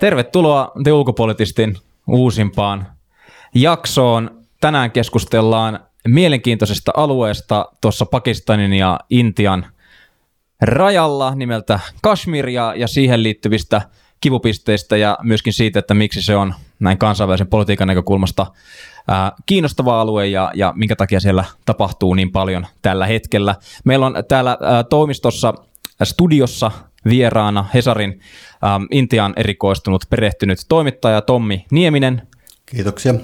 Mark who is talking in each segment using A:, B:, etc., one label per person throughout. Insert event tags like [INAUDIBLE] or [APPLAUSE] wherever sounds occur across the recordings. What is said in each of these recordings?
A: Tervetuloa The Ulkopolitistin uusimpaan jaksoon. Tänään keskustellaan mielenkiintoisesta alueesta tuossa Pakistanin ja Intian rajalla nimeltä Kashmir ja, ja siihen liittyvistä kivupisteistä ja myöskin siitä, että miksi se on näin kansainvälisen politiikan näkökulmasta ää, kiinnostava alue ja, ja minkä takia siellä tapahtuu niin paljon tällä hetkellä. Meillä on täällä ää, toimistossa studiossa vieraana Hesarin äm, Intian erikoistunut perehtynyt toimittaja Tommi Nieminen.
B: Kiitoksia.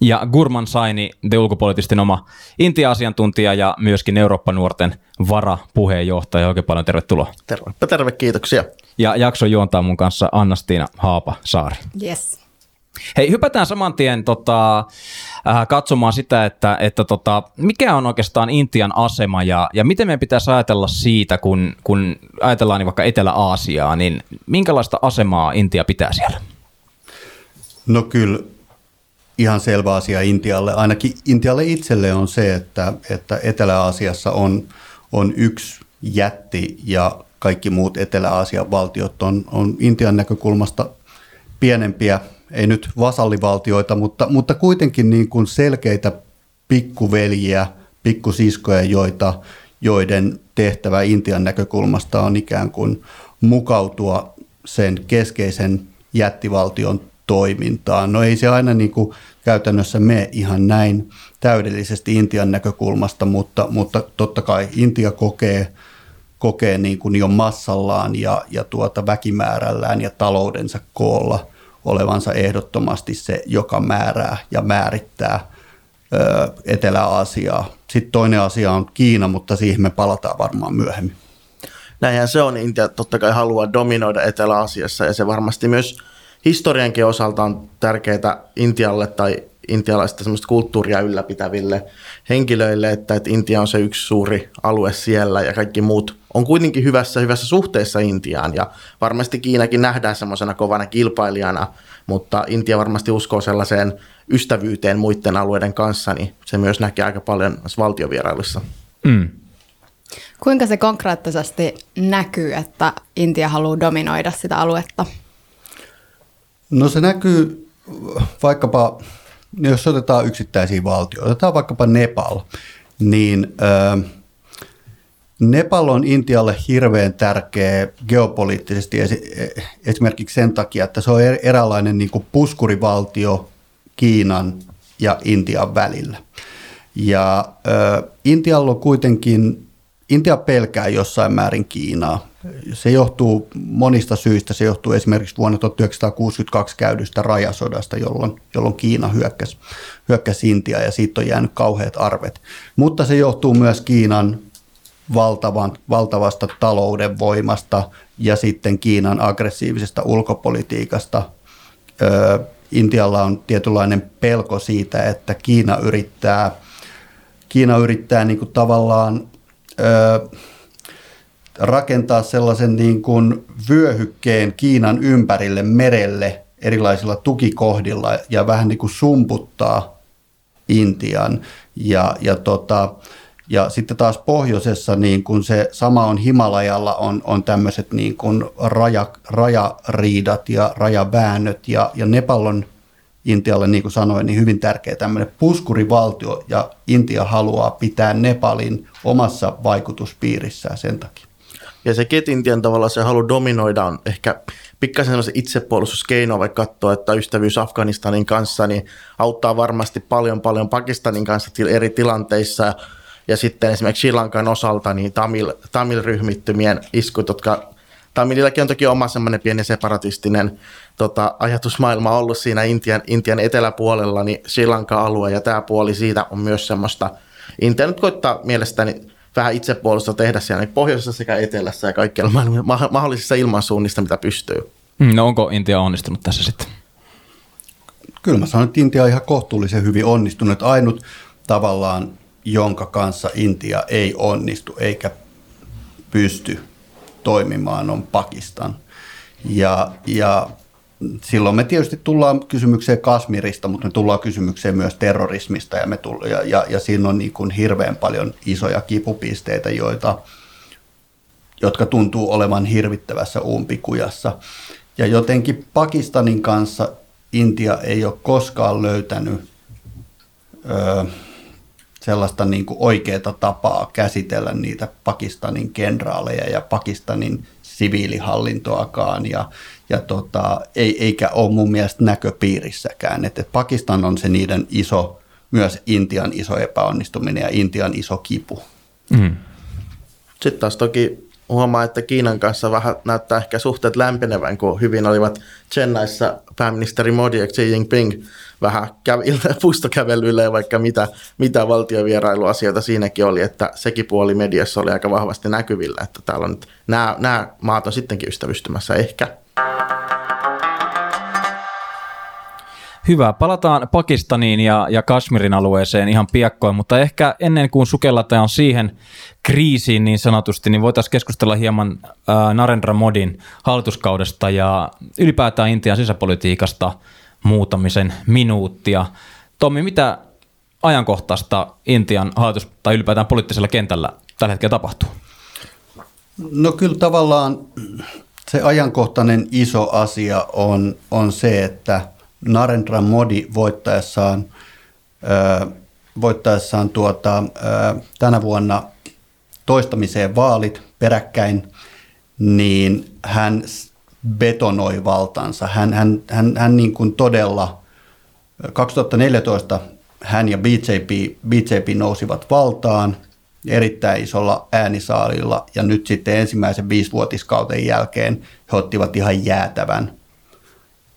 A: Ja Gurman Saini, The Ulkopoliittisten oma Intia-asiantuntija ja myöskin Eurooppa-nuorten varapuheenjohtaja. Oikein paljon tervetuloa.
C: Terve, terve, kiitoksia.
A: Ja jakso juontaa mun kanssa Anna-Stiina Haapa-Saari.
D: Yes.
A: Hei, hypätään saman tien tota, äh, katsomaan sitä, että, että tota, mikä on oikeastaan Intian asema ja, ja miten meidän pitäisi ajatella siitä, kun, kun ajatellaan niin vaikka Etelä-Aasiaa, niin minkälaista asemaa Intia pitää siellä?
B: No kyllä ihan selvä asia Intialle, ainakin Intialle itselle on se, että, että Etelä-Aasiassa on, on yksi jätti ja kaikki muut Etelä-Aasian valtiot on, on Intian näkökulmasta pienempiä ei nyt vasallivaltioita, mutta, mutta kuitenkin niin kuin selkeitä pikkuveljiä, pikkusiskoja, joita, joiden tehtävä Intian näkökulmasta on ikään kuin mukautua sen keskeisen jättivaltion toimintaan. No ei se aina niin kuin käytännössä mene ihan näin täydellisesti Intian näkökulmasta, mutta, mutta totta kai Intia kokee, kokee niin kuin jo massallaan ja, ja tuota väkimäärällään ja taloudensa koolla – olevansa ehdottomasti se, joka määrää ja määrittää Etelä-Aasiaa. Sitten toinen asia on Kiina, mutta siihen me palataan varmaan myöhemmin.
C: Näinhän se on. Intia totta kai haluaa dominoida Etelä-Asiassa ja se varmasti myös historiankin osalta on tärkeää Intialle tai intialaista semmoista kulttuuria ylläpitäville henkilöille, että, että Intia on se yksi suuri alue siellä ja kaikki muut on kuitenkin hyvässä, hyvässä suhteessa Intiaan ja varmasti Kiinakin nähdään semmoisena kovana kilpailijana, mutta Intia varmasti uskoo sellaiseen ystävyyteen muiden alueiden kanssa, niin se myös näkee aika paljon valtiovierailussa. Mm.
D: Kuinka se konkreettisesti näkyy, että Intia haluaa dominoida sitä aluetta?
B: No se näkyy vaikkapa jos otetaan yksittäisiä valtioita, otetaan vaikkapa Nepal, niin Nepal on Intialle hirveän tärkeä geopoliittisesti esimerkiksi sen takia, että se on er-, eräänlainen niin kuin puskurivaltio Kiinan ja Intian välillä. Ja ö, Intialla on kuitenkin, Intia pelkää jossain määrin Kiinaa. Se johtuu monista syistä. Se johtuu esimerkiksi vuonna 1962 käydystä rajasodasta, jolloin, jolloin Kiina hyökkäsi, hyökkäsi Intia ja siitä on jäänyt kauheat arvet. Mutta se johtuu myös Kiinan valtavan, valtavasta talouden voimasta ja sitten Kiinan aggressiivisesta ulkopolitiikasta. Ö, Intialla on tietynlainen pelko siitä, että Kiina yrittää, Kiina yrittää niin kuin tavallaan rakentaa sellaisen niin kuin vyöhykkeen Kiinan ympärille merelle erilaisilla tukikohdilla ja vähän niin kuin sumputtaa Intian. Ja, ja, tota, ja sitten taas pohjoisessa niin kuin se sama on Himalajalla on, on tämmöiset niin kuin raja, rajariidat ja rajaväännöt ja, ja Nepal on Intialle, niin kuin sanoin, niin hyvin tärkeä tämmöinen puskurivaltio ja Intia haluaa pitää Nepalin omassa vaikutuspiirissään sen takia.
C: Ja se Ketintien tavalla se halu dominoida on ehkä pikkasen sellaisen itsepuolustuskeino, vaikka katsoa, että ystävyys Afganistanin kanssa niin auttaa varmasti paljon paljon Pakistanin kanssa eri tilanteissa. Ja sitten esimerkiksi Sri Lankan osalta niin Tamil, Tamil-ryhmittymien iskut, jotka Tamilillakin on toki oma semmoinen pieni separatistinen tota, ajatusmaailma ollut siinä Intian, Intian eteläpuolella, niin Sri Lanka-alue ja tämä puoli siitä on myös semmoista. Intia nyt koittaa mielestäni vähän itsepuolustusta tehdä siellä niin pohjoisessa sekä etelässä ja kaikkialla mahdollisissa ilmansuunnista, mitä pystyy.
A: Mm, no onko Intia onnistunut tässä sitten?
B: Kyllä mä sanon, että Intia on ihan kohtuullisen hyvin onnistunut. Ainut tavallaan, jonka kanssa Intia ei onnistu eikä pysty toimimaan, on Pakistan. Ja, ja silloin me tietysti tullaan kysymykseen Kasmirista, mutta me tullaan kysymykseen myös terrorismista ja, me tull- ja, ja, ja siinä on niin kuin hirveän paljon isoja kipupisteitä, joita, jotka tuntuu olevan hirvittävässä umpikujassa. Ja jotenkin Pakistanin kanssa Intia ei ole koskaan löytänyt ö, sellaista niin kuin oikeaa tapaa käsitellä niitä Pakistanin kenraaleja ja Pakistanin siviilihallintoakaan ja, ja tota, ei, eikä ole mun mielestä näköpiirissäkään. Että Pakistan on se niiden iso, myös Intian iso epäonnistuminen ja Intian iso kipu. Mm.
C: Sitten taas toki huomaa, että Kiinan kanssa vähän näyttää ehkä suhteet lämpenevän, kun hyvin olivat Chennaissa pääministeri Modi ja Xi Jinping vähän käv- [LAUGHS] puistokävelyille ja vaikka mitä, mitä valtiovierailuasioita siinäkin oli, että sekin puoli mediassa oli aika vahvasti näkyvillä, että täällä on nyt, nämä, nämä maat on sittenkin ystävystymässä ehkä.
A: Hyvä. Palataan Pakistaniin ja, ja Kashmirin alueeseen ihan piakkoin, mutta ehkä ennen kuin sukellataan siihen kriisiin niin sanotusti, niin voitaisiin keskustella hieman äh, Narendra Modin hallituskaudesta ja ylipäätään Intian sisäpolitiikasta muutamisen minuuttia. Tommi, mitä ajankohtaista Intian hallitus tai ylipäätään poliittisella kentällä tällä hetkellä tapahtuu?
B: No kyllä tavallaan se ajankohtainen iso asia on, on se, että – Narendra Modi voittaessaan, voittaessaan tuota, tänä vuonna toistamiseen vaalit peräkkäin, niin hän betonoi valtansa. Hän, hän, hän, hän niin kuin todella 2014 hän ja BJP, BJP nousivat valtaan erittäin isolla äänisaalilla ja nyt sitten ensimmäisen viisivuotiskauden jälkeen he ottivat ihan jäätävän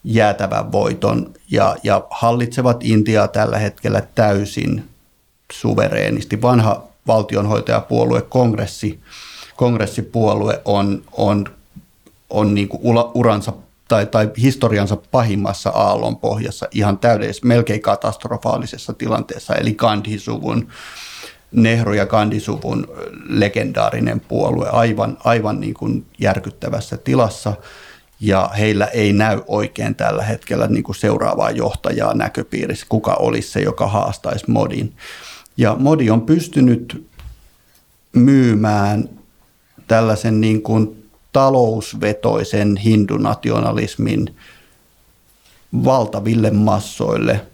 B: jäätävän voiton ja, ja hallitsevat Intiaa tällä hetkellä täysin suvereenisti. Vanha valtionhoitajapuolue, kongressi, kongressipuolue on, on, on niin kuin uransa tai, tai historiansa pahimmassa aallonpohjassa ihan täydellisessä, melkein katastrofaalisessa tilanteessa, eli Gandhi-suvun, Nehru ja Gandhi-suvun legendaarinen puolue, aivan, aivan niin kuin järkyttävässä tilassa ja heillä ei näy oikein tällä hetkellä niin kuin seuraavaa johtajaa näköpiirissä, kuka olisi se, joka haastaisi Modin. Ja Modi on pystynyt myymään tällaisen niin kuin talousvetoisen hindunationalismin valtaville massoille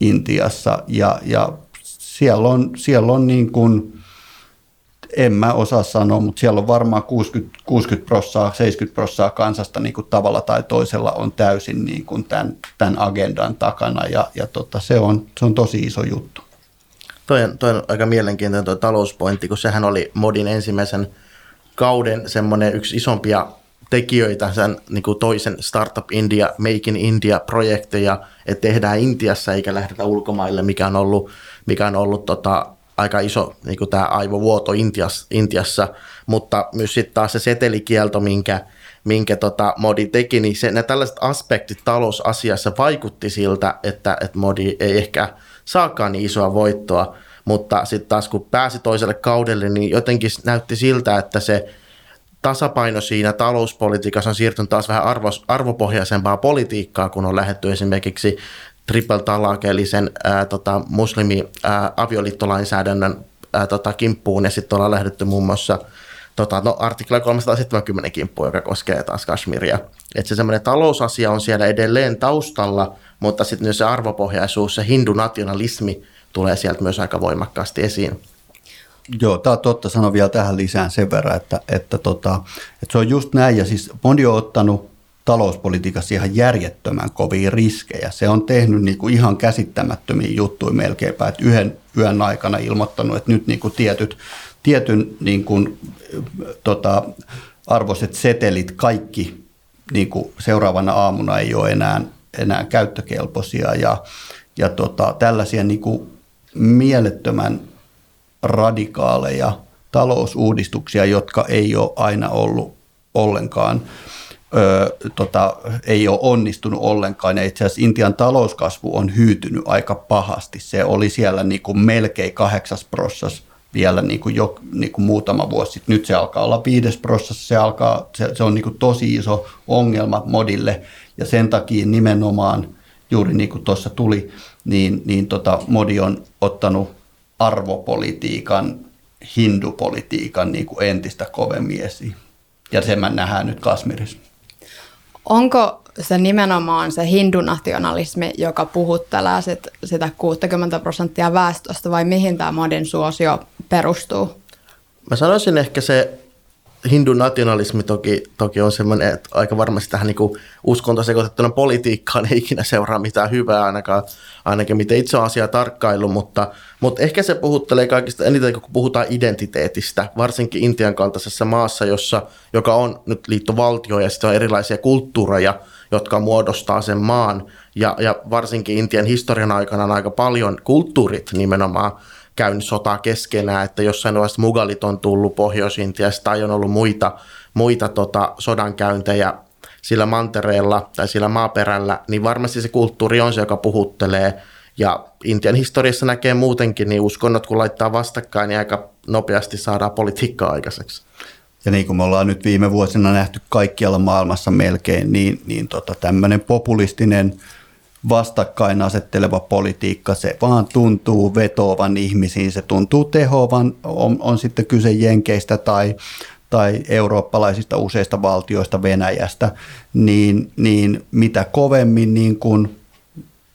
B: Intiassa ja, ja siellä on, siellä on niin kuin en mä osaa sanoa, mutta siellä on varmaan 60, 60 prossaa, 70 prossaa kansasta niin kuin tavalla tai toisella on täysin niin kuin tämän, tämän agendan takana ja, ja tota, se, on, se on tosi iso juttu.
C: Toi on, toi on aika mielenkiintoinen tuo talouspointti, kun sehän oli Modin ensimmäisen kauden semmoinen yksi isompia tekijöitä, sen niin kuin toisen Startup India, Make in India-projekteja, että tehdään Intiassa eikä lähdetä ulkomaille, mikä on ollut, mikä on ollut tota, aika iso niin kuin tämä aivovuoto Intiassa, Intiassa, mutta myös sitten taas se setelikielto, minkä, minkä tota Modi teki, niin se, ne tällaiset aspektit talousasiassa vaikutti siltä, että, että Modi ei ehkä saakaan niin isoa voittoa, mutta sitten taas kun pääsi toiselle kaudelle, niin jotenkin näytti siltä, että se tasapaino siinä talouspolitiikassa on siirtynyt taas vähän arvos, arvopohjaisempaa politiikkaa, kun on lähdetty esimerkiksi triple talak, eli sen ää, tota, muslimi ää, avioliittolainsäädännön ää, tota, kimppuun, ja sitten ollaan lähdetty muun muassa tota, no, artikla 370 kimppuun, joka koskee taas Kashmiria. Että se semmoinen talousasia on siellä edelleen taustalla, mutta sitten myös se arvopohjaisuus, se hindunationalismi tulee sieltä myös aika voimakkaasti esiin.
B: Joo, tämä on totta. Sanon vielä tähän lisään sen verran, että, että, tota, että se on just näin. Ja siis moni on ottanut talouspolitiikassa ihan järjettömän kovia riskejä. Se on tehnyt niin kuin ihan käsittämättömiä juttuja melkeinpä, että yhden yön aikana ilmoittanut, että nyt niin kuin tietyt, tietyn niin kuin, tota, arvoiset setelit kaikki niin kuin seuraavana aamuna ei ole enää, enää käyttökelpoisia ja, ja tota, tällaisia niin kuin mielettömän radikaaleja talousuudistuksia, jotka ei ole aina ollut ollenkaan ö, tota, ei ole onnistunut ollenkaan. Ja itse asiassa Intian talouskasvu on hyytynyt aika pahasti. Se oli siellä niin kuin melkein kahdeksas prossas vielä niin kuin jo niin kuin muutama vuosi sitten. Nyt se alkaa olla viides prossassa, se, alkaa, se, se on niin kuin tosi iso ongelma modille ja sen takia nimenomaan juuri niin kuin tuossa tuli, niin, niin tota, modi on ottanut arvopolitiikan hindupolitiikan niin kuin entistä kovemmin esiin. Ja sen mä nähdään nyt Kasmirissa.
D: Onko se nimenomaan se hindunationalismi, joka puhuttelee sit, sitä 60 prosenttia väestöstä, vai mihin tämä modin suosio perustuu?
C: Mä sanoisin ehkä se hindun nationalismi toki, toki on semmoinen, että aika varmasti tähän niin uskontosekoitettuna politiikkaan ei ikinä seuraa mitään hyvää ainakaan, ainakin miten itse on asiaa tarkkailu, mutta, mutta ehkä se puhuttelee kaikista eniten, kun puhutaan identiteetistä, varsinkin Intian kaltaisessa maassa, jossa, joka on nyt liittovaltio ja sitten on erilaisia kulttuureja, jotka muodostaa sen maan. Ja, ja varsinkin Intian historian aikana on aika paljon kulttuurit nimenomaan käynyt sotaa keskenään, että jossain vaiheessa Mugalit on tullut Pohjois-Intiasta tai on ollut muita, muita tota, sodankäyntejä sillä mantereella tai sillä maaperällä, niin varmasti se kulttuuri on se, joka puhuttelee. Ja Intian historiassa näkee muutenkin, niin uskonnot kun laittaa vastakkain, niin aika nopeasti saadaan politiikkaa aikaiseksi.
B: Ja niin kuin me ollaan nyt viime vuosina nähty kaikkialla maailmassa melkein, niin, niin tota, tämmöinen populistinen vastakkain asetteleva politiikka, se vaan tuntuu vetoavan ihmisiin, se tuntuu tehoavan, on, on sitten kyse Jenkeistä tai, tai eurooppalaisista useista valtioista Venäjästä, niin, niin mitä kovemmin niin kuin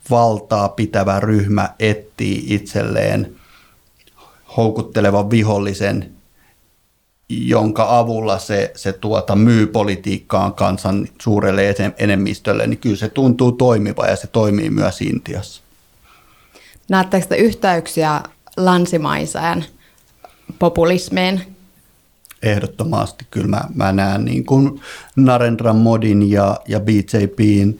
B: valtaa pitävä ryhmä etsii itselleen houkuttelevan vihollisen, jonka avulla se, se tuota, myy politiikkaan kansan suurelle enemmistölle, niin kyllä se tuntuu toimiva ja se toimii myös Intiassa.
D: Näettekö te yhteyksiä länsimaiseen populismiin?
B: Ehdottomasti. Kyllä mä, mä näen niin kuin Narendra Modin ja, ja BJPin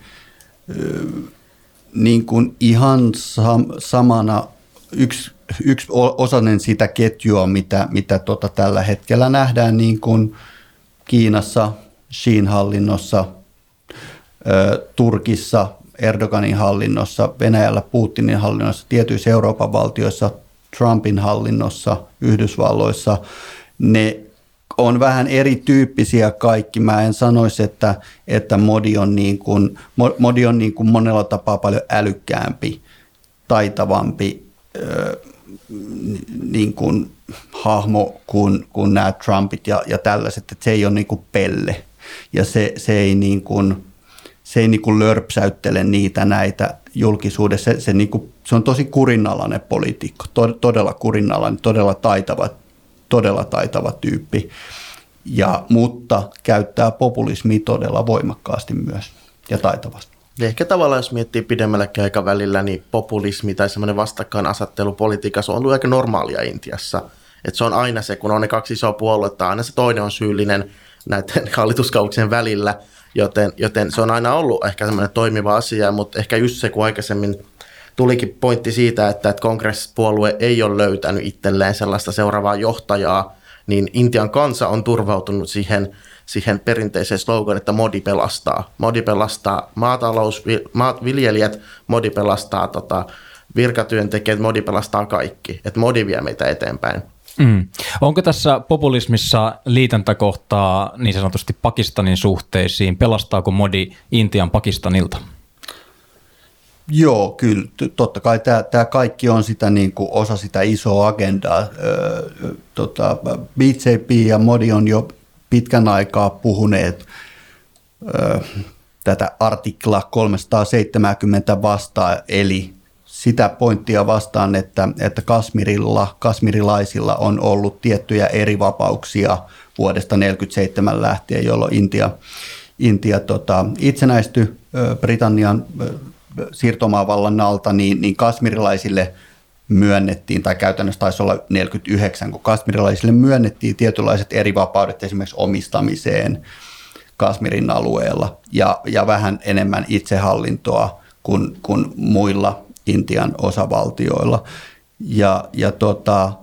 B: niin kuin ihan sam, samana yksi yksi osanen sitä ketjua, mitä, mitä tota tällä hetkellä nähdään niin kuin Kiinassa, Xiin hallinnossa, Turkissa, Erdoganin hallinnossa, Venäjällä Putinin hallinnossa, tietyissä Euroopan valtioissa, Trumpin hallinnossa, Yhdysvalloissa, ne on vähän erityyppisiä kaikki. Mä en sanoisi, että, että modi on, niin kuin, modi on niin kuin monella tapaa paljon älykkäämpi, taitavampi, niin kuin hahmo kuin, kuin nämä Trumpit ja, ja tällaiset, että se ei ole niin kuin pelle ja se, se ei, niin kuin, se ei niin kuin lörpsäyttele niitä näitä julkisuudessa. Se, se, niin kuin, se on tosi kurinalainen poliitikko, todella kurinalainen, todella taitava, todella taitava tyyppi, ja, mutta käyttää populismia todella voimakkaasti myös ja taitavasti.
C: Ehkä tavallaan, jos miettii pidemmälläkin aikavälillä, niin populismi tai semmoinen vastakkainasattelu politiikassa on ollut aika normaalia Intiassa. Että se on aina se, kun on ne kaksi isoa puoluetta, aina se toinen on syyllinen näiden [LAUGHS] hallituskauksien välillä, joten, joten se on aina ollut ehkä semmoinen toimiva asia, mutta ehkä just se, kun aikaisemmin tulikin pointti siitä, että, että kongressipuolue ei ole löytänyt itselleen sellaista seuraavaa johtajaa, niin Intian kansa on turvautunut siihen siihen perinteiseen slogan, että modi pelastaa. Modi pelastaa maatalous, maat, viljelijät, modi pelastaa tota, virkatyöntekijät, modi pelastaa kaikki. Että modi vie meitä eteenpäin.
A: Mm. Onko tässä populismissa liitäntäkohtaa niin sanotusti Pakistanin suhteisiin? Pelastaako modi Intian Pakistanilta?
B: Joo, kyllä. Totta kai tämä, tämä kaikki on sitä niin kuin osa sitä isoa agendaa. Öö, tota, BJP ja Modi on jo pitkän aikaa puhuneet ö, tätä artikla 370 vastaan, eli sitä pointtia vastaan, että, että Kasmirilla, kasmirilaisilla on ollut tiettyjä eri vapauksia vuodesta 1947 lähtien, jolloin Intia, Intia tota, itsenäistyi Britannian siirtomaavallan alta, niin, niin kasmirilaisille – myönnettiin, tai käytännössä taisi olla 49, kun kasmirilaisille myönnettiin tietynlaiset eri vapaudet esimerkiksi omistamiseen Kasmirin alueella ja, ja vähän enemmän itsehallintoa kuin, kuin muilla Intian osavaltioilla. Ja, ja tota,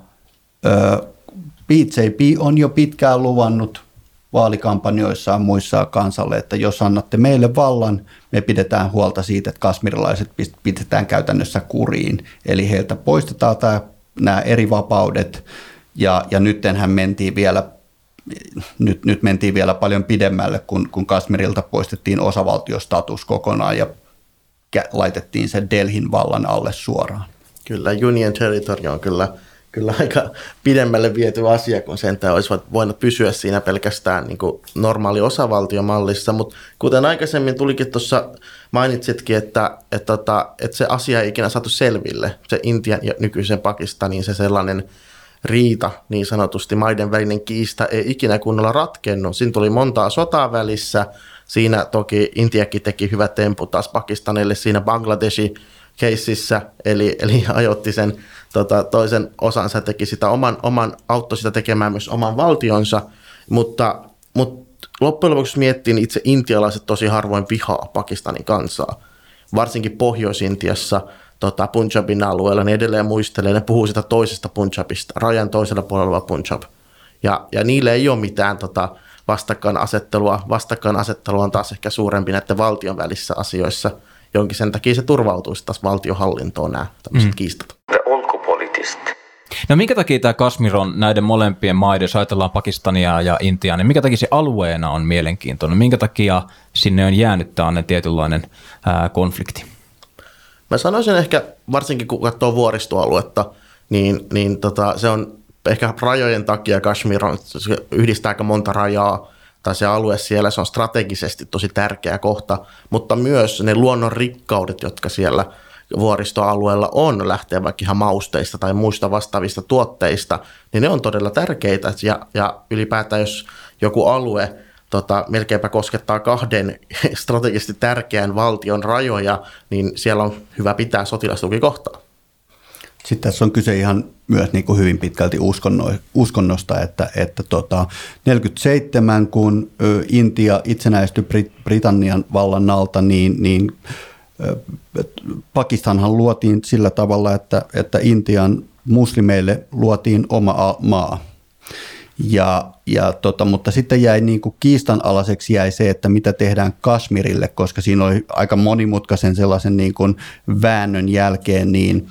B: BJP on jo pitkään luvannut vaalikampanjoissaan muissa kansalle, että jos annatte meille vallan, me pidetään huolta siitä, että kasmirilaiset pistetään käytännössä kuriin. Eli heiltä poistetaan tämä, nämä eri vapaudet ja, ja nyttenhän mentiin vielä nyt, nyt mentiin vielä paljon pidemmälle, kun, kun Kasmirilta poistettiin osavaltiostatus kokonaan ja laitettiin se Delhin vallan alle suoraan.
C: Kyllä, Union Territory on kyllä kyllä aika pidemmälle viety asia, kun sentään olisi voinut pysyä siinä pelkästään niin normaali osavaltiomallissa. Mutta kuten aikaisemmin tulikin tuossa, mainitsitkin, että, että, että, että se asia ei ikinä saatu selville, se Intian ja nykyisen Pakistanin se sellainen riita, niin sanotusti maiden välinen kiista ei ikinä kunnolla ratkennut. Siinä tuli montaa sotaa välissä, siinä toki Intiakin teki hyvä tempu taas Pakistanille siinä Bangladeshi keississä, eli, eli [LAUGHS] ajoitti sen tota, toisen osansa, teki sitä oman, oman, auttoi sitä tekemään myös oman valtionsa, mutta, mutta loppujen lopuksi miettii, niin itse intialaiset tosi harvoin vihaa Pakistanin kansaa, varsinkin Pohjois-Intiassa, tota, Punjabin alueella, niin edelleen muistelee, ne puhuu sitä toisesta Punjabista, rajan toisella puolella Punjab. Ja, ja niille ei ole mitään tota, vastakkainasettelua. Vastakkainasettelu on taas ehkä suurempi näiden valtion välissä asioissa – jonkin sen takia se turvautuisi taas valtiohallintoon nämä tämmöiset mm. kiistat.
A: No minkä takia tämä Kasmir on näiden molempien maiden, jos ajatellaan Pakistania ja Intiaa, niin minkä takia se alueena on mielenkiintoinen? Minkä takia sinne on jäänyt tämä tietynlainen ää, konflikti?
C: Mä sanoisin ehkä, varsinkin kun katsoo vuoristoaluetta, niin, niin tota, se on ehkä rajojen takia Kashmir on, se yhdistää aika monta rajaa, tai se alue siellä, se on strategisesti tosi tärkeä kohta, mutta myös ne luonnon rikkaudet, jotka siellä vuoristoalueella on, lähtee vaikka ihan mausteista tai muista vastaavista tuotteista, niin ne on todella tärkeitä. Ja, ja ylipäätään jos joku alue tota, melkeinpä koskettaa kahden [LAUGHS] strategisesti tärkeän valtion rajoja, niin siellä on hyvä pitää sotilastukikohtaa.
B: Sitten tässä on kyse ihan myös niin kuin hyvin pitkälti uskonno, uskonnosta, että, että tota, 47 kun Intia itsenäistyi Brit- Britannian vallan alta, niin, niin Pakistanhan luotiin sillä tavalla, että, että Intian muslimeille luotiin oma maa. Ja, ja tota, mutta sitten jäi niin kuin kiistanalaiseksi jäi se, että mitä tehdään Kasmirille, koska siinä oli aika monimutkaisen sellaisen niin kuin väännön jälkeen, niin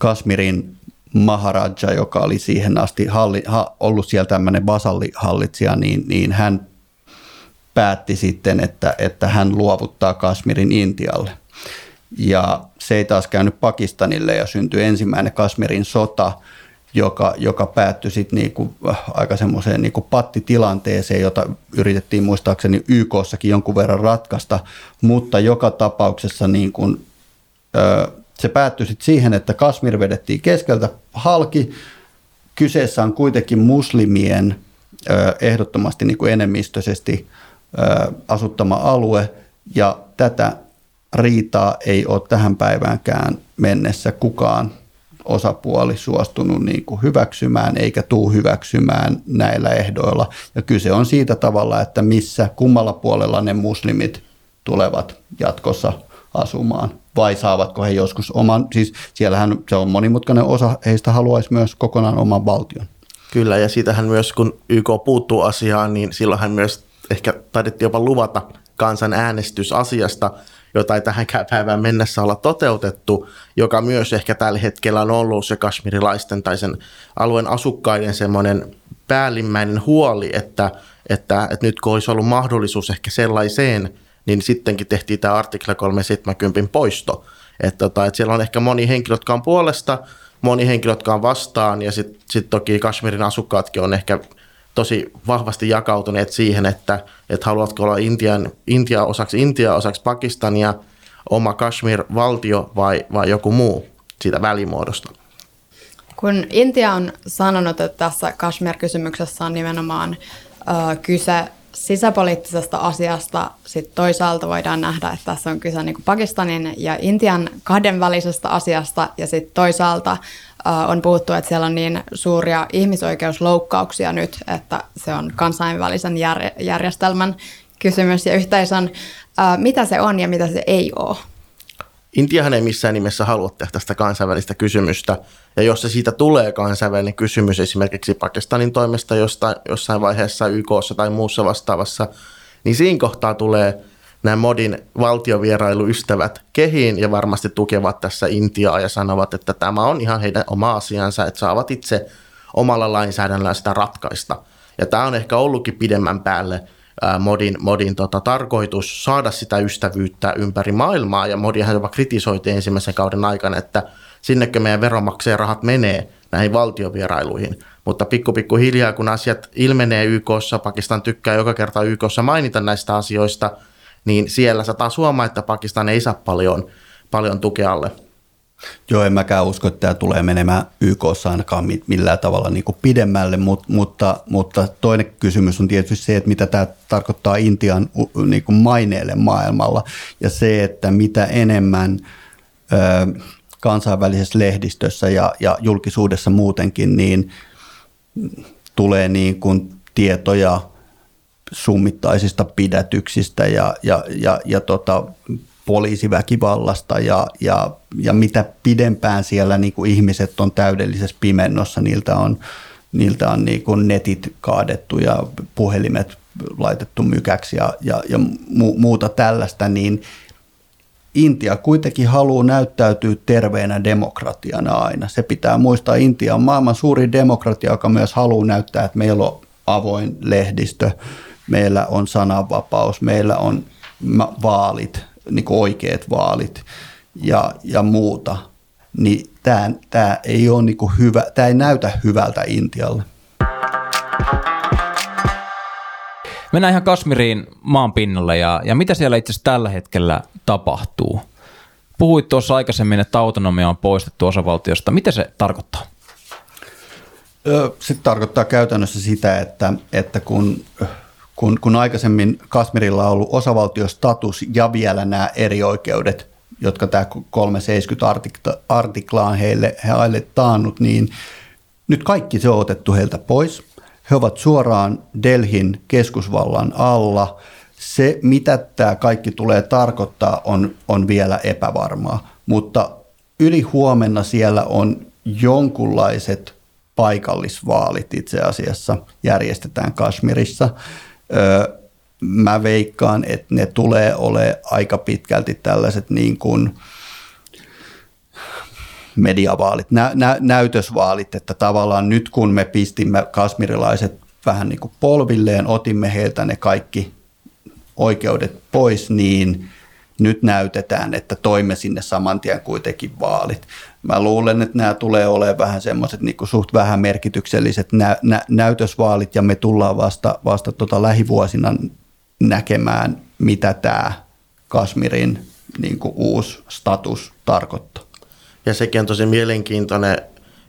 B: Kasmirin Maharaja, joka oli siihen asti halli, ha, ollut siellä tämmöinen vasallihallitsija, niin, niin hän päätti sitten, että, että hän luovuttaa Kasmirin Intialle. Ja se ei taas käynyt Pakistanille ja syntyi ensimmäinen Kasmirin sota, joka, joka päättyi sitten niinku, aika semmoiseen niinku pattitilanteeseen, jota yritettiin muistaakseni YKssakin jonkun verran ratkaista, mutta joka tapauksessa niin kuin, ö, se päättyi sitten siihen, että Kasmir vedettiin keskeltä halki. Kyseessä on kuitenkin muslimien ehdottomasti niin kuin enemmistöisesti asuttama alue, ja tätä riitaa ei ole tähän päiväänkään mennessä kukaan osapuoli suostunut niin kuin hyväksymään eikä tuu hyväksymään näillä ehdoilla. Ja kyse on siitä tavalla, että missä kummalla puolella ne muslimit tulevat jatkossa asumaan vai saavatko he joskus oman, siis siellähän se on monimutkainen osa, heistä haluaisi myös kokonaan oman valtion.
C: Kyllä, ja siitähän myös kun YK puuttuu asiaan, niin silloin hän myös ehkä taidettiin jopa luvata kansanäänestys asiasta, jota ei tähänkään päivään mennessä olla toteutettu, joka myös ehkä tällä hetkellä on ollut se kasmirilaisten tai sen alueen asukkaiden semmoinen päällimmäinen huoli, että, että, että nyt kun olisi ollut mahdollisuus ehkä sellaiseen niin sittenkin tehtiin tämä artikla 370 poisto. Että tota, et siellä on ehkä moni henkilö, jotka on puolesta, moni henkilö, jotka on vastaan, ja sitten sit toki Kashmirin asukkaatkin on ehkä tosi vahvasti jakautuneet siihen, että, että haluatko olla Intian, Intia osaksi Intia, osaksi Pakistania, oma Kashmir-valtio vai, vai joku muu siitä välimuodosta.
D: Kun Intia on sanonut, että tässä Kashmir-kysymyksessä on nimenomaan ö, kyse sisäpoliittisesta asiasta sit toisaalta voidaan nähdä, että tässä on kyse niin Pakistanin ja Intian kahdenvälisestä asiasta ja sitten toisaalta äh, on puhuttu, että siellä on niin suuria ihmisoikeusloukkauksia nyt, että se on kansainvälisen jär- järjestelmän kysymys ja yhteisön, äh, mitä se on ja mitä se ei ole.
C: Intiahan ei missään nimessä halua tehdä tästä kansainvälistä kysymystä, ja jos se siitä tulee kansainvälinen kysymys esimerkiksi Pakistanin toimesta jostain, jossain vaiheessa YKssa tai muussa vastaavassa, niin siinä kohtaa tulee nämä modin valtiovierailuystävät kehiin ja varmasti tukevat tässä Intiaa ja sanovat, että tämä on ihan heidän oma asiansa, että saavat itse omalla lainsäädännöllä sitä ratkaista. Ja tämä on ehkä ollutkin pidemmän päälle modin, modin tota, tarkoitus saada sitä ystävyyttä ympäri maailmaa, ja modihan jopa kritisoitiin ensimmäisen kauden aikana, että sinnekö meidän veronmaksajan rahat menee, näihin valtiovierailuihin. Mutta pikku pikku hiljaa, kun asiat ilmenee YKssa, Pakistan tykkää joka kerta YKssa mainita näistä asioista, niin siellä sataa suomaa, että Pakistan ei saa paljon, paljon tukealle.
B: Joo, en mäkään usko, että tämä tulee menemään YK ainakaan millään tavalla niin kuin pidemmälle, mutta, mutta, mutta toinen kysymys on tietysti se, että mitä tämä tarkoittaa Intian niin kuin maineelle maailmalla ja se, että mitä enemmän ö, kansainvälisessä lehdistössä ja, ja julkisuudessa muutenkin, niin tulee niin kuin tietoja summittaisista pidätyksistä ja, ja, ja, ja tota, poliisiväkivallasta ja, ja, ja mitä pidempään siellä niin kuin ihmiset on täydellisessä pimennossa, niiltä on, niiltä on niin kuin netit kaadettu ja puhelimet laitettu mykäksi ja, ja, ja mu, muuta tällaista, niin Intia kuitenkin haluaa näyttäytyä terveenä demokratiana aina. Se pitää muistaa, Intia on maailman suuri demokratia, joka myös haluaa näyttää, että meillä on avoin lehdistö, meillä on sananvapaus, meillä on vaalit, niin kuin oikeat vaalit ja, ja muuta, niin tämä, tämä ei ole niin kuin hyvä, tämä ei näytä hyvältä Intialle.
A: Mennään ihan Kasmiriin maan pinnalle ja, ja mitä siellä itse asiassa tällä hetkellä tapahtuu? Puhuit tuossa aikaisemmin, että autonomia on poistettu osavaltiosta. Mitä se tarkoittaa?
B: Se tarkoittaa käytännössä sitä, että, että kun kun, kun aikaisemmin Kasmirilla on ollut osavaltiostatus ja vielä nämä eri oikeudet, jotka tämä 370 artikla, artikla on heille, taannut, niin nyt kaikki se on otettu heiltä pois. He ovat suoraan Delhin keskusvallan alla. Se, mitä tämä kaikki tulee tarkoittaa, on, on vielä epävarmaa. Mutta yli huomenna siellä on jonkunlaiset paikallisvaalit itse asiassa järjestetään Kashmirissa mä veikkaan, että ne tulee ole aika pitkälti tällaiset niin kuin mediavaalit, nä, nä, näytösvaalit, että tavallaan nyt kun me pistimme kasmirilaiset vähän niin kuin polvilleen, otimme heiltä ne kaikki oikeudet pois, niin nyt näytetään, että toimme sinne saman tien kuitenkin vaalit. Mä luulen, että nämä tulee olemaan vähän semmoiset niin suht vähän merkitykselliset nä- nä- näytösvaalit ja me tullaan vasta, vasta tota lähivuosina näkemään, mitä tämä Kasmirin niin kuin uusi status tarkoittaa.
C: Ja sekin on tosi mielenkiintoinen,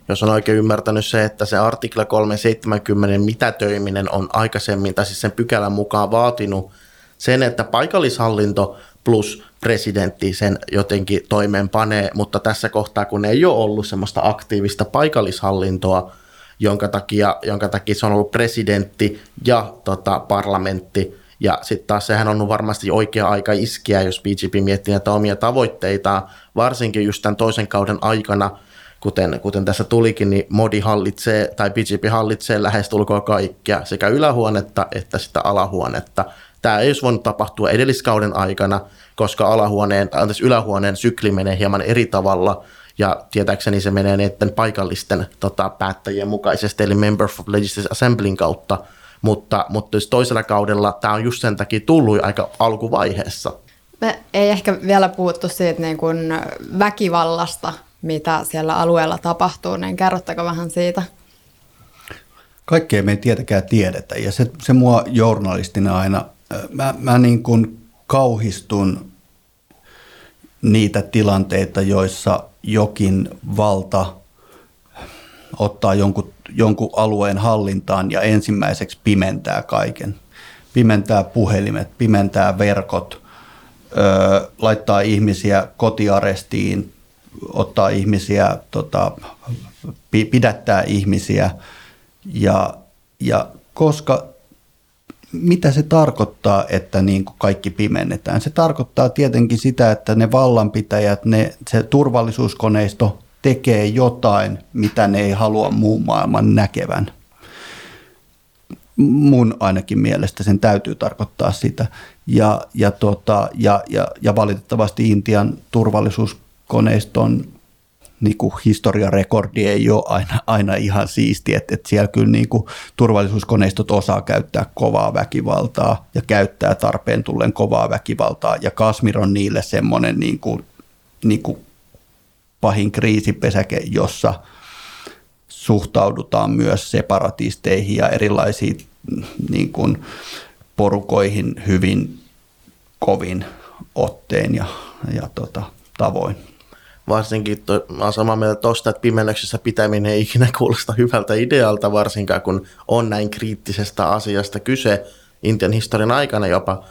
C: jos on oikein ymmärtänyt se, että se artikla 370 mitätöiminen on aikaisemmin, tai siis sen pykälän mukaan vaatinut sen, että paikallishallinto plus presidentti sen jotenkin toimeenpanee, mutta tässä kohtaa, kun ei ole ollut semmoista aktiivista paikallishallintoa, jonka takia, jonka takia se on ollut presidentti ja tota, parlamentti, ja sitten taas sehän on varmasti oikea aika iskiä, jos BGP miettii näitä omia tavoitteitaan, varsinkin just tämän toisen kauden aikana, kuten, kuten tässä tulikin, niin Modi hallitsee, tai BGP hallitsee lähestulkoon kaikkia, sekä ylähuonetta että sitä alahuonetta. Tämä ei olisi voinut tapahtua edelliskauden aikana, koska alahuoneen, anteeksi, ylähuoneen sykli menee hieman eri tavalla, ja tietääkseni se menee niiden paikallisten tota, päättäjien mukaisesti, eli Member of Legislative Assemblyn kautta, mutta, mutta toisella kaudella tämä on just sen takia tullut aika alkuvaiheessa.
D: Me ei ehkä vielä puhuttu siitä niin kuin väkivallasta, mitä siellä alueella tapahtuu, niin kerrottako vähän siitä?
B: Kaikkea me ei tietenkään tiedetä ja se, se mua journalistina aina mä, mä niin kuin kauhistun niitä tilanteita, joissa jokin valta ottaa jonkun, jonkun alueen hallintaan ja ensimmäiseksi pimentää kaiken. Pimentää puhelimet, pimentää verkot, ö, laittaa ihmisiä kotiarestiin, ottaa ihmisiä, tota, pidättää ihmisiä. Ja, ja koska mitä se tarkoittaa, että niin kuin kaikki pimennetään? Se tarkoittaa tietenkin sitä, että ne vallanpitäjät, ne, se turvallisuuskoneisto tekee jotain, mitä ne ei halua muun maailman näkevän. Mun ainakin mielestä sen täytyy tarkoittaa sitä. Ja, ja, tota, ja, ja, ja valitettavasti Intian turvallisuuskoneiston niin kuin historiarekordi ei ole aina, aina ihan siisti, että, että siellä kyllä niin kuin turvallisuuskoneistot osaa käyttää kovaa väkivaltaa ja käyttää tarpeen tullen kovaa väkivaltaa ja Kasmir on niille semmoinen niin kuin, niin kuin pahin kriisipesäke, jossa suhtaudutaan myös separatisteihin ja erilaisiin niin kuin porukoihin hyvin kovin otteen ja, ja tota, tavoin.
C: Varsinkin, to, mä olen samaa mieltä tuosta, että pimennyksessä pitäminen ei ikinä kuulosta hyvältä idealta, varsinkaan kun on näin kriittisestä asiasta kyse Intian historian aikana jopa,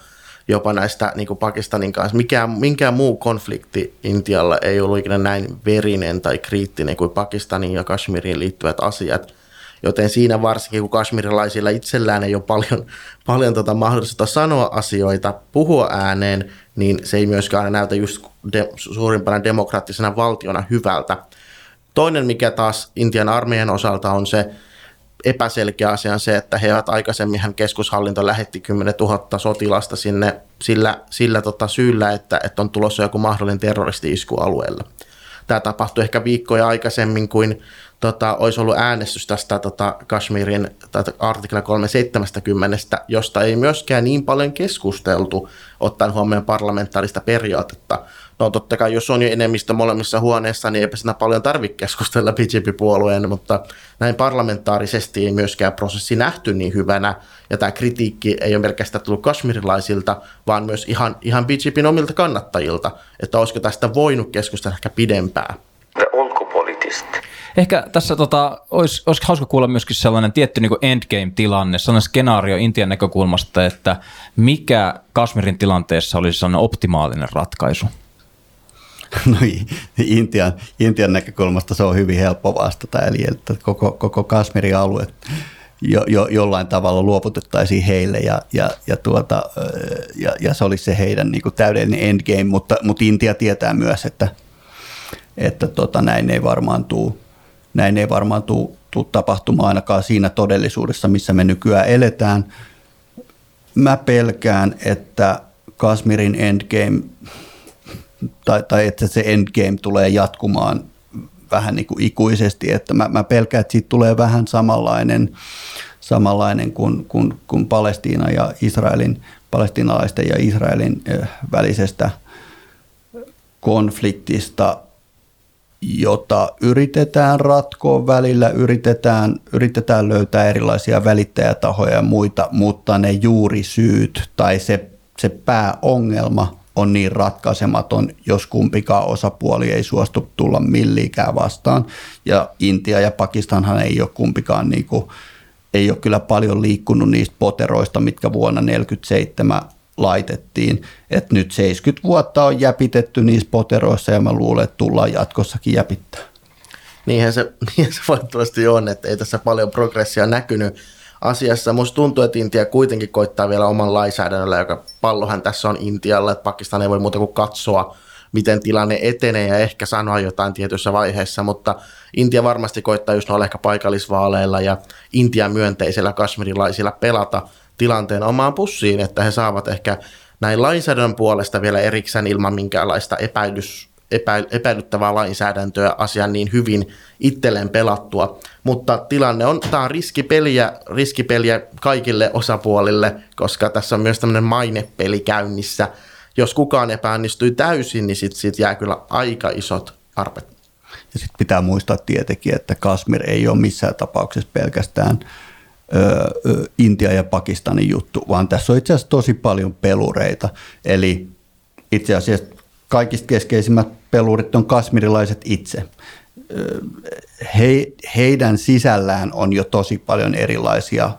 C: jopa näistä niin kuin Pakistanin kanssa. Mikään, minkään muu konflikti Intialla ei ollut ikinä näin verinen tai kriittinen kuin Pakistanin ja Kashmiriin liittyvät asiat – Joten siinä varsinkin, kun kasmirilaisilla itsellään ei ole paljon, paljon tota mahdollisuutta sanoa asioita, puhua ääneen, niin se ei myöskään näytä just de, suurimpana demokraattisena valtiona hyvältä. Toinen, mikä taas Intian armeijan osalta on se epäselkeä asia on se, että he ovat aikaisemminhan keskushallinto lähetti 10 000 sotilasta sinne sillä, sillä tota syyllä, että, että on tulossa joku mahdollinen terroristi-isku alueelle. Tämä tapahtui ehkä viikkoja aikaisemmin kuin tota, olisi ollut äänestys tästä tota, Kashmirin tätä artikla 370, josta ei myöskään niin paljon keskusteltu, ottaen huomioon parlamentaarista periaatetta. No totta kai, jos on jo enemmistö molemmissa huoneissa, niin eipä siinä paljon tarvitse keskustella BJP-puolueen, mutta näin parlamentaarisesti ei myöskään prosessi nähty niin hyvänä, ja tämä kritiikki ei ole pelkästään tullut kashmirilaisilta, vaan myös ihan, ihan BJPin omilta kannattajilta, että olisiko tästä voinut keskustella ehkä pidempään.
A: Ehkä tässä tota, olisi, olisi hauska kuulla myöskin sellainen tietty niin endgame-tilanne, sellainen skenaario Intian näkökulmasta, että mikä Kasmirin tilanteessa olisi sellainen optimaalinen ratkaisu?
B: No Intian, Intian näkökulmasta se on hyvin helppo vastata, eli että koko, koko Kasmirin alue jo, jo, jollain tavalla luovutettaisiin heille ja, ja, ja, tuota, ja, ja se olisi se heidän niin kuin täydellinen endgame, mutta, mutta Intia tietää myös, että, että tota, näin ei varmaan tule näin ei varmaan tule tapahtumaan ainakaan siinä todellisuudessa, missä me nykyään eletään. Mä pelkään, että Kasmirin endgame, tai, tai että se endgame tulee jatkumaan vähän niin kuin ikuisesti, että mä, mä pelkään, että siitä tulee vähän samanlainen, samanlainen kuin, kuin, kuin Palestiina ja Israelin, palestinalaisten ja Israelin välisestä konfliktista – jota yritetään ratkoa välillä, yritetään, yritetään löytää erilaisia välittäjätahoja ja muita, mutta ne juurisyyt tai se, se pääongelma on niin ratkaisematon, jos kumpikaan osapuoli ei suostu tulla milliikään vastaan. Ja Intia ja Pakistanhan ei ole kumpikaan niin kuin, ei ole kyllä paljon liikkunut niistä poteroista, mitkä vuonna 1947 laitettiin. Et nyt 70 vuotta on jäpitetty niissä poteroissa ja mä luulen, että tullaan jatkossakin jäpittää.
C: Niinhän se, [LAUGHS] niinhän se valitettavasti on, että ei tässä paljon progressia näkynyt asiassa. Musta tuntuu, että Intia kuitenkin koittaa vielä oman lainsäädännöllä, joka pallohan tässä on Intialla, että Pakistan ei voi muuta kuin katsoa, miten tilanne etenee ja ehkä sanoa jotain tietyissä vaiheissa, mutta Intia varmasti koittaa just noilla ehkä paikallisvaaleilla ja Intian myönteisillä kasmirilaisilla pelata – tilanteen omaan pussiin, että he saavat ehkä näin lainsäädännön puolesta vielä erikseen ilman minkäänlaista epäilys, epä, epäilyttävää lainsäädäntöä asian niin hyvin itselleen pelattua. Mutta tilanne on, tämä on riskipeliä, riskipeliä kaikille osapuolille, koska tässä on myös tämmöinen mainepeli käynnissä. Jos kukaan epäonnistuu täysin, niin sitten sit jää kyllä aika isot arpet.
B: Ja sitten pitää muistaa tietenkin, että Kasmir ei ole missään tapauksessa pelkästään – Intia ja Pakistanin juttu, vaan tässä on itse asiassa tosi paljon pelureita. Eli itse asiassa kaikista keskeisimmät pelurit on kasmirilaiset itse. He, heidän sisällään on jo tosi paljon erilaisia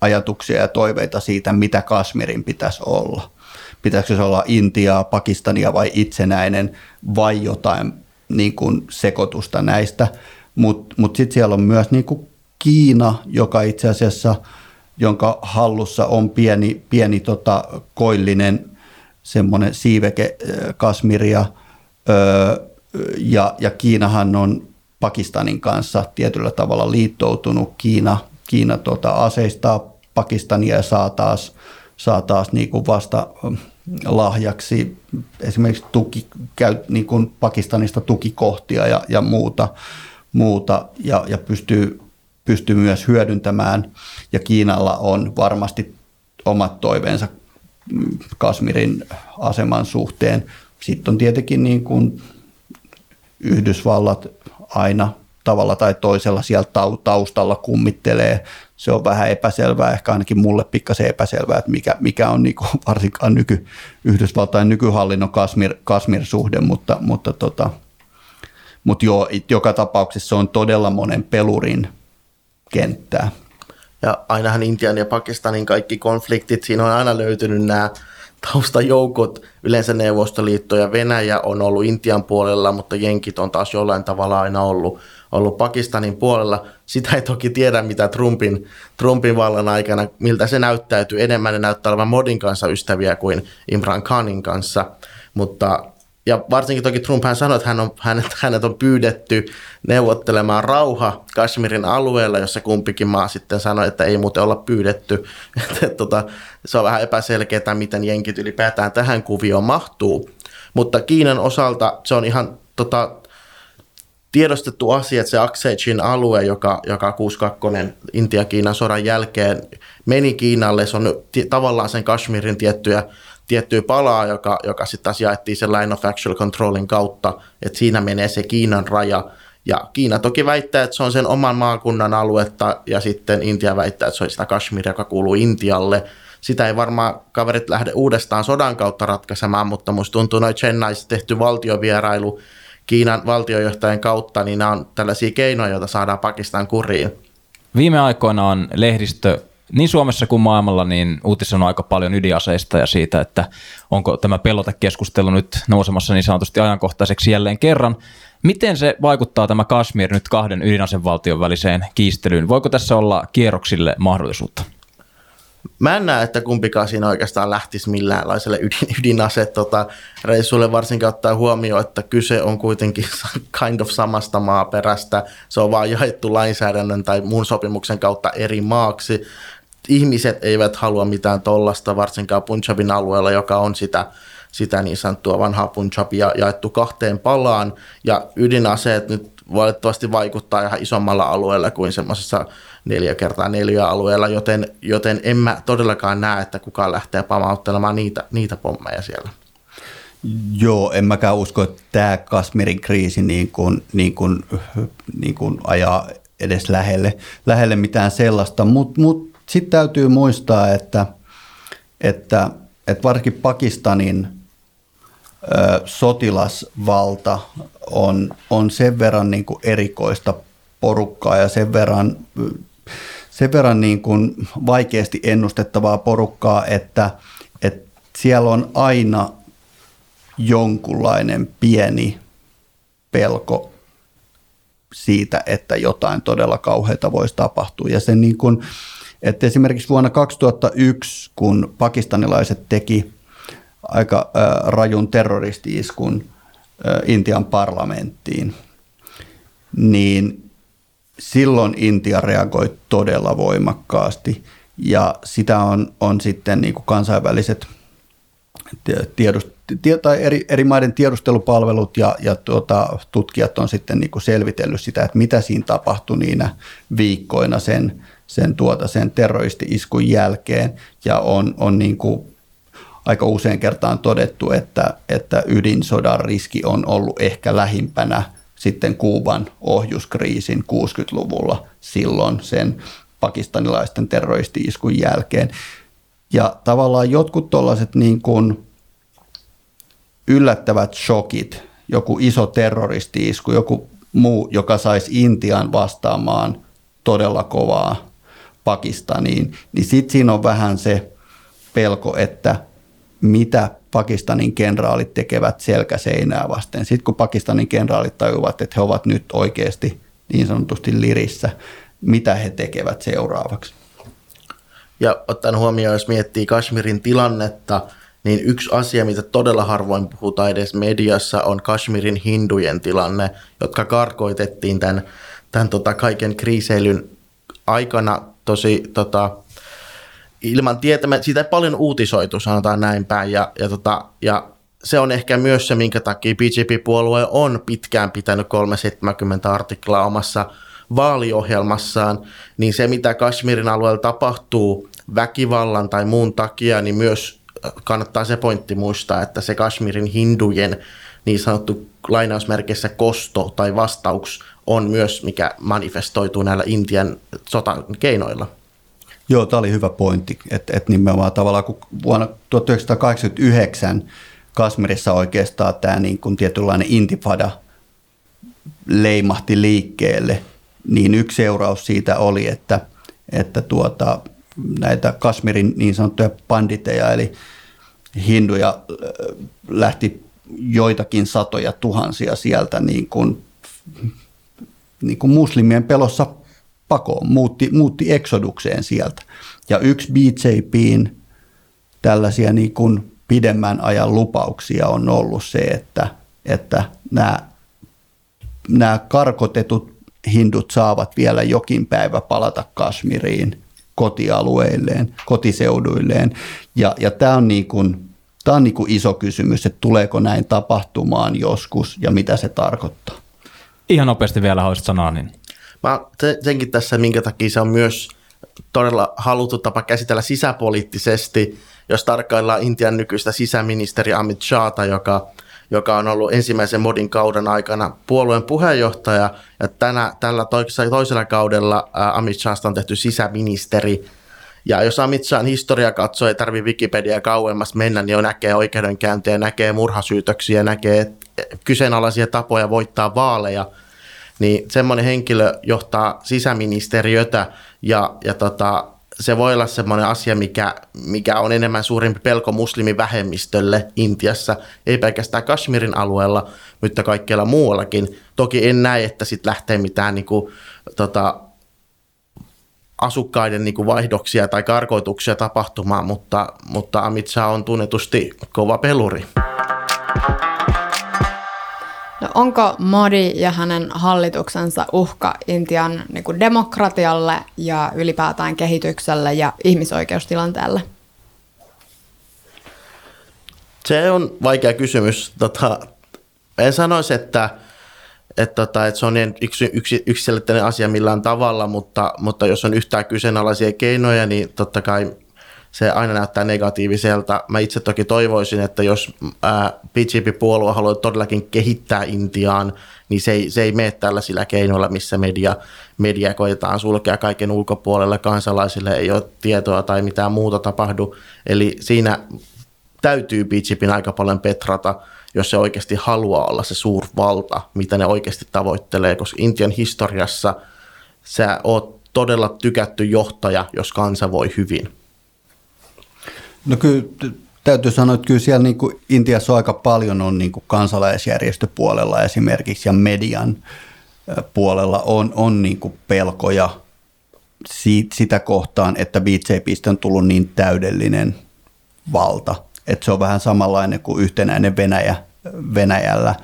B: ajatuksia ja toiveita siitä, mitä Kasmirin pitäisi olla. Pitäisikö se olla Intiaa, Pakistania vai itsenäinen vai jotain niin kuin sekoitusta näistä. Mutta mut, sitten siellä on myös niin kuin Kiina, joka itse asiassa, jonka hallussa on pieni, pieni tota, koillinen semmoinen siiveke Kasmiria, öö, ja, ja Kiinahan on Pakistanin kanssa tietyllä tavalla liittoutunut. Kiina, Kiina tota, aseistaa Pakistania ja saa taas, saa taas niin kuin vasta lahjaksi esimerkiksi tuki, käy, niin kuin Pakistanista tukikohtia ja, ja muuta, muuta ja, ja pystyy pystyy myös hyödyntämään ja Kiinalla on varmasti omat toiveensa Kasmirin aseman suhteen. Sitten on tietenkin niin kuin Yhdysvallat aina tavalla tai toisella siellä taustalla kummittelee. Se on vähän epäselvää, ehkä ainakin mulle pikkasen epäselvää, että mikä, mikä on niin [LAUGHS] varsinkaan nyky, Yhdysvaltain nykyhallinnon Kasmir, Kasmir-suhde, mutta, mutta, tota, mutta joo, joka tapauksessa on todella monen pelurin kenttää.
C: Ja ainahan Intian ja Pakistanin kaikki konfliktit, siinä on aina löytynyt nämä taustajoukot, yleensä Neuvostoliitto ja Venäjä on ollut Intian puolella, mutta jenkit on taas jollain tavalla aina ollut, ollut Pakistanin puolella. Sitä ei toki tiedä, mitä Trumpin, Trumpin vallan aikana, miltä se näyttäytyy. Enemmän ne näyttää olevan Modin kanssa ystäviä kuin Imran Khanin kanssa, mutta ja varsinkin toki Trump hän sanoi, että hän on, hänet, hänet on pyydetty neuvottelemaan rauha Kashmirin alueella, jossa kumpikin maa sitten sanoi, että ei muuten olla pyydetty. [LAUGHS] että, tota, se on vähän epäselkeää, miten jenkit ylipäätään tähän kuvioon mahtuu. Mutta Kiinan osalta se on ihan tota, tiedostettu asia, että se Aksejin alue, joka, joka 62 Intia-Kiinan sodan jälkeen meni Kiinalle, se on tavallaan sen Kashmirin tiettyjä tiettyä palaa, joka, joka sitten taas jaettiin sen line of actual controlin kautta, että siinä menee se Kiinan raja. Ja Kiina toki väittää, että se on sen oman maakunnan aluetta, ja sitten Intia väittää, että se on sitä Kashmir, joka kuuluu Intialle. Sitä ei varmaan kaverit lähde uudestaan sodan kautta ratkaisemaan, mutta musta tuntuu noin Chennaiissa tehty valtiovierailu Kiinan valtiojohtajan kautta, niin nämä on tällaisia keinoja, joita saadaan Pakistan kuriin.
A: Viime aikoina on lehdistö niin Suomessa kuin maailmalla niin on aika paljon ydinaseista ja siitä, että onko tämä pelotekeskustelu nyt nousemassa niin sanotusti ajankohtaiseksi jälleen kerran. Miten se vaikuttaa tämä Kashmir nyt kahden ydinasevaltion väliseen kiistelyyn? Voiko tässä olla kierroksille mahdollisuutta?
C: Mä en näe, että kumpikaan siinä oikeastaan lähtisi milläänlaiselle ydin, ydinase tota, reissulle, varsinkin ottaa huomioon, että kyse on kuitenkin [LAUGHS] kind of samasta maaperästä. Se on vaan jaettu lainsäädännön tai muun sopimuksen kautta eri maaksi ihmiset eivät halua mitään tollasta, varsinkaan Punjabin alueella, joka on sitä, sitä niin sanottua vanhaa Punjabia jaettu kahteen palaan, ja ydinaseet nyt valitettavasti vaikuttaa ihan isommalla alueella kuin semmoisessa neljä kertaa neljä alueella, joten, joten en mä todellakaan näe, että kukaan lähtee pamauttelemaan niitä, niitä pommeja siellä.
B: Joo, en mäkään usko, että tämä Kasmirin kriisi niin kuin, niin kuin, niin kuin ajaa edes lähelle, lähelle mitään sellaista, mutta mut sitten täytyy muistaa, että, että, että varsinkin Pakistanin sotilasvalta on, on sen verran niin kuin erikoista porukkaa ja sen verran, sen verran niin kuin vaikeasti ennustettavaa porukkaa, että, että siellä on aina jonkunlainen pieni pelko siitä, että jotain todella kauheita voisi tapahtua. Ja se niin kuin, että esimerkiksi vuonna 2001, kun pakistanilaiset teki aika rajun terroristi-iskun Intian parlamenttiin, niin silloin Intia reagoi todella voimakkaasti. Ja sitä on, on sitten niin kuin kansainväliset tiedust, tai eri, eri maiden tiedustelupalvelut ja, ja tuota, tutkijat on sitten niin kuin selvitellyt sitä, että mitä siinä tapahtui niinä viikkoina sen sen, tuota, sen terroristi-iskun jälkeen. Ja on, on niin kuin aika usein kertaan todettu, että, että ydinsodan riski on ollut ehkä lähimpänä sitten Kuuban ohjuskriisin 60-luvulla silloin sen pakistanilaisten terroristi-iskun jälkeen. Ja tavallaan jotkut tuollaiset niin kuin yllättävät shokit, joku iso terroristi-isku, joku muu, joka saisi Intian vastaamaan todella kovaa Pakistaniin, niin sitten siinä on vähän se pelko, että mitä Pakistanin kenraalit tekevät selkäseinää vasten. Sitten kun Pakistanin kenraalit tajuvat, että he ovat nyt oikeasti niin sanotusti lirissä, mitä he tekevät seuraavaksi.
C: Ja ottaen huomioon, jos miettii Kashmirin tilannetta, niin yksi asia, mitä todella harvoin puhutaan edes mediassa, on Kashmirin hindujen tilanne, jotka karkoitettiin tämän, tämän tota kaiken kriiseilyn aikana tosi tota, ilman tietämään, siitä ei paljon uutisoitu, sanotaan näin päin, ja, ja, tota, ja se on ehkä myös se, minkä takia BJP-puolue on pitkään pitänyt 370 artiklaa omassa vaaliohjelmassaan, niin se mitä Kashmirin alueella tapahtuu väkivallan tai muun takia, niin myös kannattaa se pointti muistaa, että se Kashmirin hindujen niin sanottu lainausmerkissä kosto tai vastauks on myös, mikä manifestoituu näillä Intian sotan keinoilla.
B: Joo, tämä oli hyvä pointti, että, että nimenomaan tavallaan kun vuonna 1989 Kasmirissa oikeastaan tämä niin kuin tietynlainen intifada leimahti liikkeelle, niin yksi seuraus siitä oli, että, että tuota, näitä Kasmirin niin sanottuja panditeja, eli hinduja lähti joitakin satoja tuhansia sieltä niin kuin, niin kuin muslimien pelossa pakoon, muutti, muutti eksodukseen sieltä. Ja yksi BJPin tällaisia niin kuin pidemmän ajan lupauksia on ollut se, että, että nämä, nämä karkotetut hindut saavat vielä jokin päivä palata Kashmiriin kotialueilleen, kotiseuduilleen. Ja, ja tämä on, niin kuin, tämä on niin kuin iso kysymys, että tuleeko näin tapahtumaan joskus ja mitä se tarkoittaa.
A: Ihan nopeasti vielä haluaisit sanoa, niin
C: Mä senkin tässä, minkä takia se on myös todella haluttu tapa käsitellä sisäpoliittisesti, jos tarkkaillaan Intian nykyistä sisäministeri Amit Shahta, joka, joka on ollut ensimmäisen modin kauden aikana puolueen puheenjohtaja, ja tänä, tällä toisella, kaudella Amit Shahsta on tehty sisäministeri, ja jos Amit Shahin historia katsoo, ei tarvitse Wikipedia kauemmas mennä, niin jo näkee oikeudenkäyntiä, näkee murhasyytöksiä, näkee kyseenalaisia tapoja voittaa vaaleja – niin semmoinen henkilö johtaa sisäministeriötä ja, ja tota, se voi olla semmoinen asia, mikä, mikä on enemmän suurempi pelko muslimivähemmistölle Intiassa, ei pelkästään Kashmirin alueella, mutta kaikkialla muuallakin. Toki en näe, että sitten lähtee mitään niin kuin, tota, asukkaiden niin kuin vaihdoksia tai karkoituksia tapahtumaan, mutta, mutta Amit Shah on tunnetusti kova peluri.
D: No onko Modi ja hänen hallituksensa uhka Intian niin kuin demokratialle ja ylipäätään kehitykselle ja ihmisoikeustilanteelle?
C: Se on vaikea kysymys. Tota, en sanoisi, että, että, tota, että se on niin yksi, yksi, yksiselitteinen asia millään tavalla, mutta, mutta jos on yhtään kyseenalaisia keinoja, niin totta kai se aina näyttää negatiiviselta. Mä itse toki toivoisin, että jos BJP-puolue haluaa todellakin kehittää Intiaan, niin se ei, se ei mene tällaisilla keinoilla, missä media, media koetaan sulkea kaiken ulkopuolelle, kansalaisille ei ole tietoa tai mitään muuta tapahdu. Eli siinä täytyy BJPin aika paljon petrata, jos se oikeasti haluaa olla se suurvalta, mitä ne oikeasti tavoittelee, koska Intian historiassa sä oot todella tykätty johtaja, jos kansa voi hyvin.
B: No kyllä täytyy sanoa, että kyllä siellä niin kuin Intiassa aika paljon on niin kuin kansalaisjärjestöpuolella esimerkiksi ja median puolella on, on niin kuin pelkoja siitä, sitä kohtaan, että BJPistä on tullut niin täydellinen valta. Että se on vähän samanlainen kuin yhtenäinen Venäjä, Venäjällä,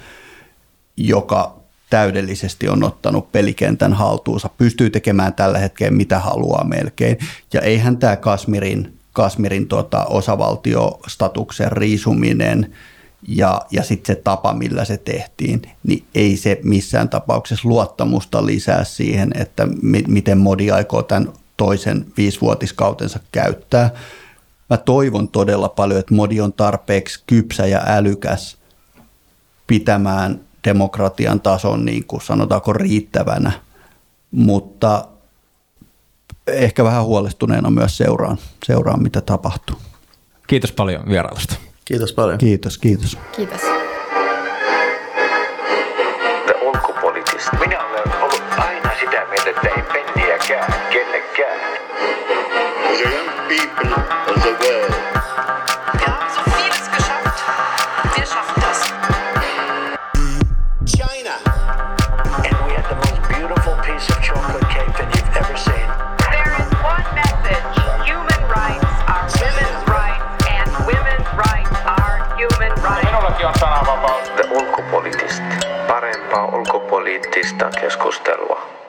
B: joka täydellisesti on ottanut pelikentän haltuunsa, pystyy tekemään tällä hetkellä mitä haluaa melkein. Ja eihän tämä Kasmirin Kasmirin tota, osavaltiostatuksen riisuminen ja, ja sitten se tapa, millä se tehtiin, niin ei se missään tapauksessa luottamusta lisää siihen, että mi- miten Modi aikoo tämän toisen viisivuotiskautensa käyttää. Mä toivon todella paljon, että Modi on tarpeeksi kypsä ja älykäs pitämään demokratian tason niin kuin sanotaanko riittävänä, mutta ehkä vähän huolestuneena myös seuraan, seuraan mitä tapahtuu.
A: Kiitos paljon vierailusta.
C: Kiitos paljon.
B: Kiitos, kiitos.
D: Kiitos.
E: Minä olen ollut aina sitä mieltä, että ei penniäkään kellekään. The young people of the world poliittista keskustelua.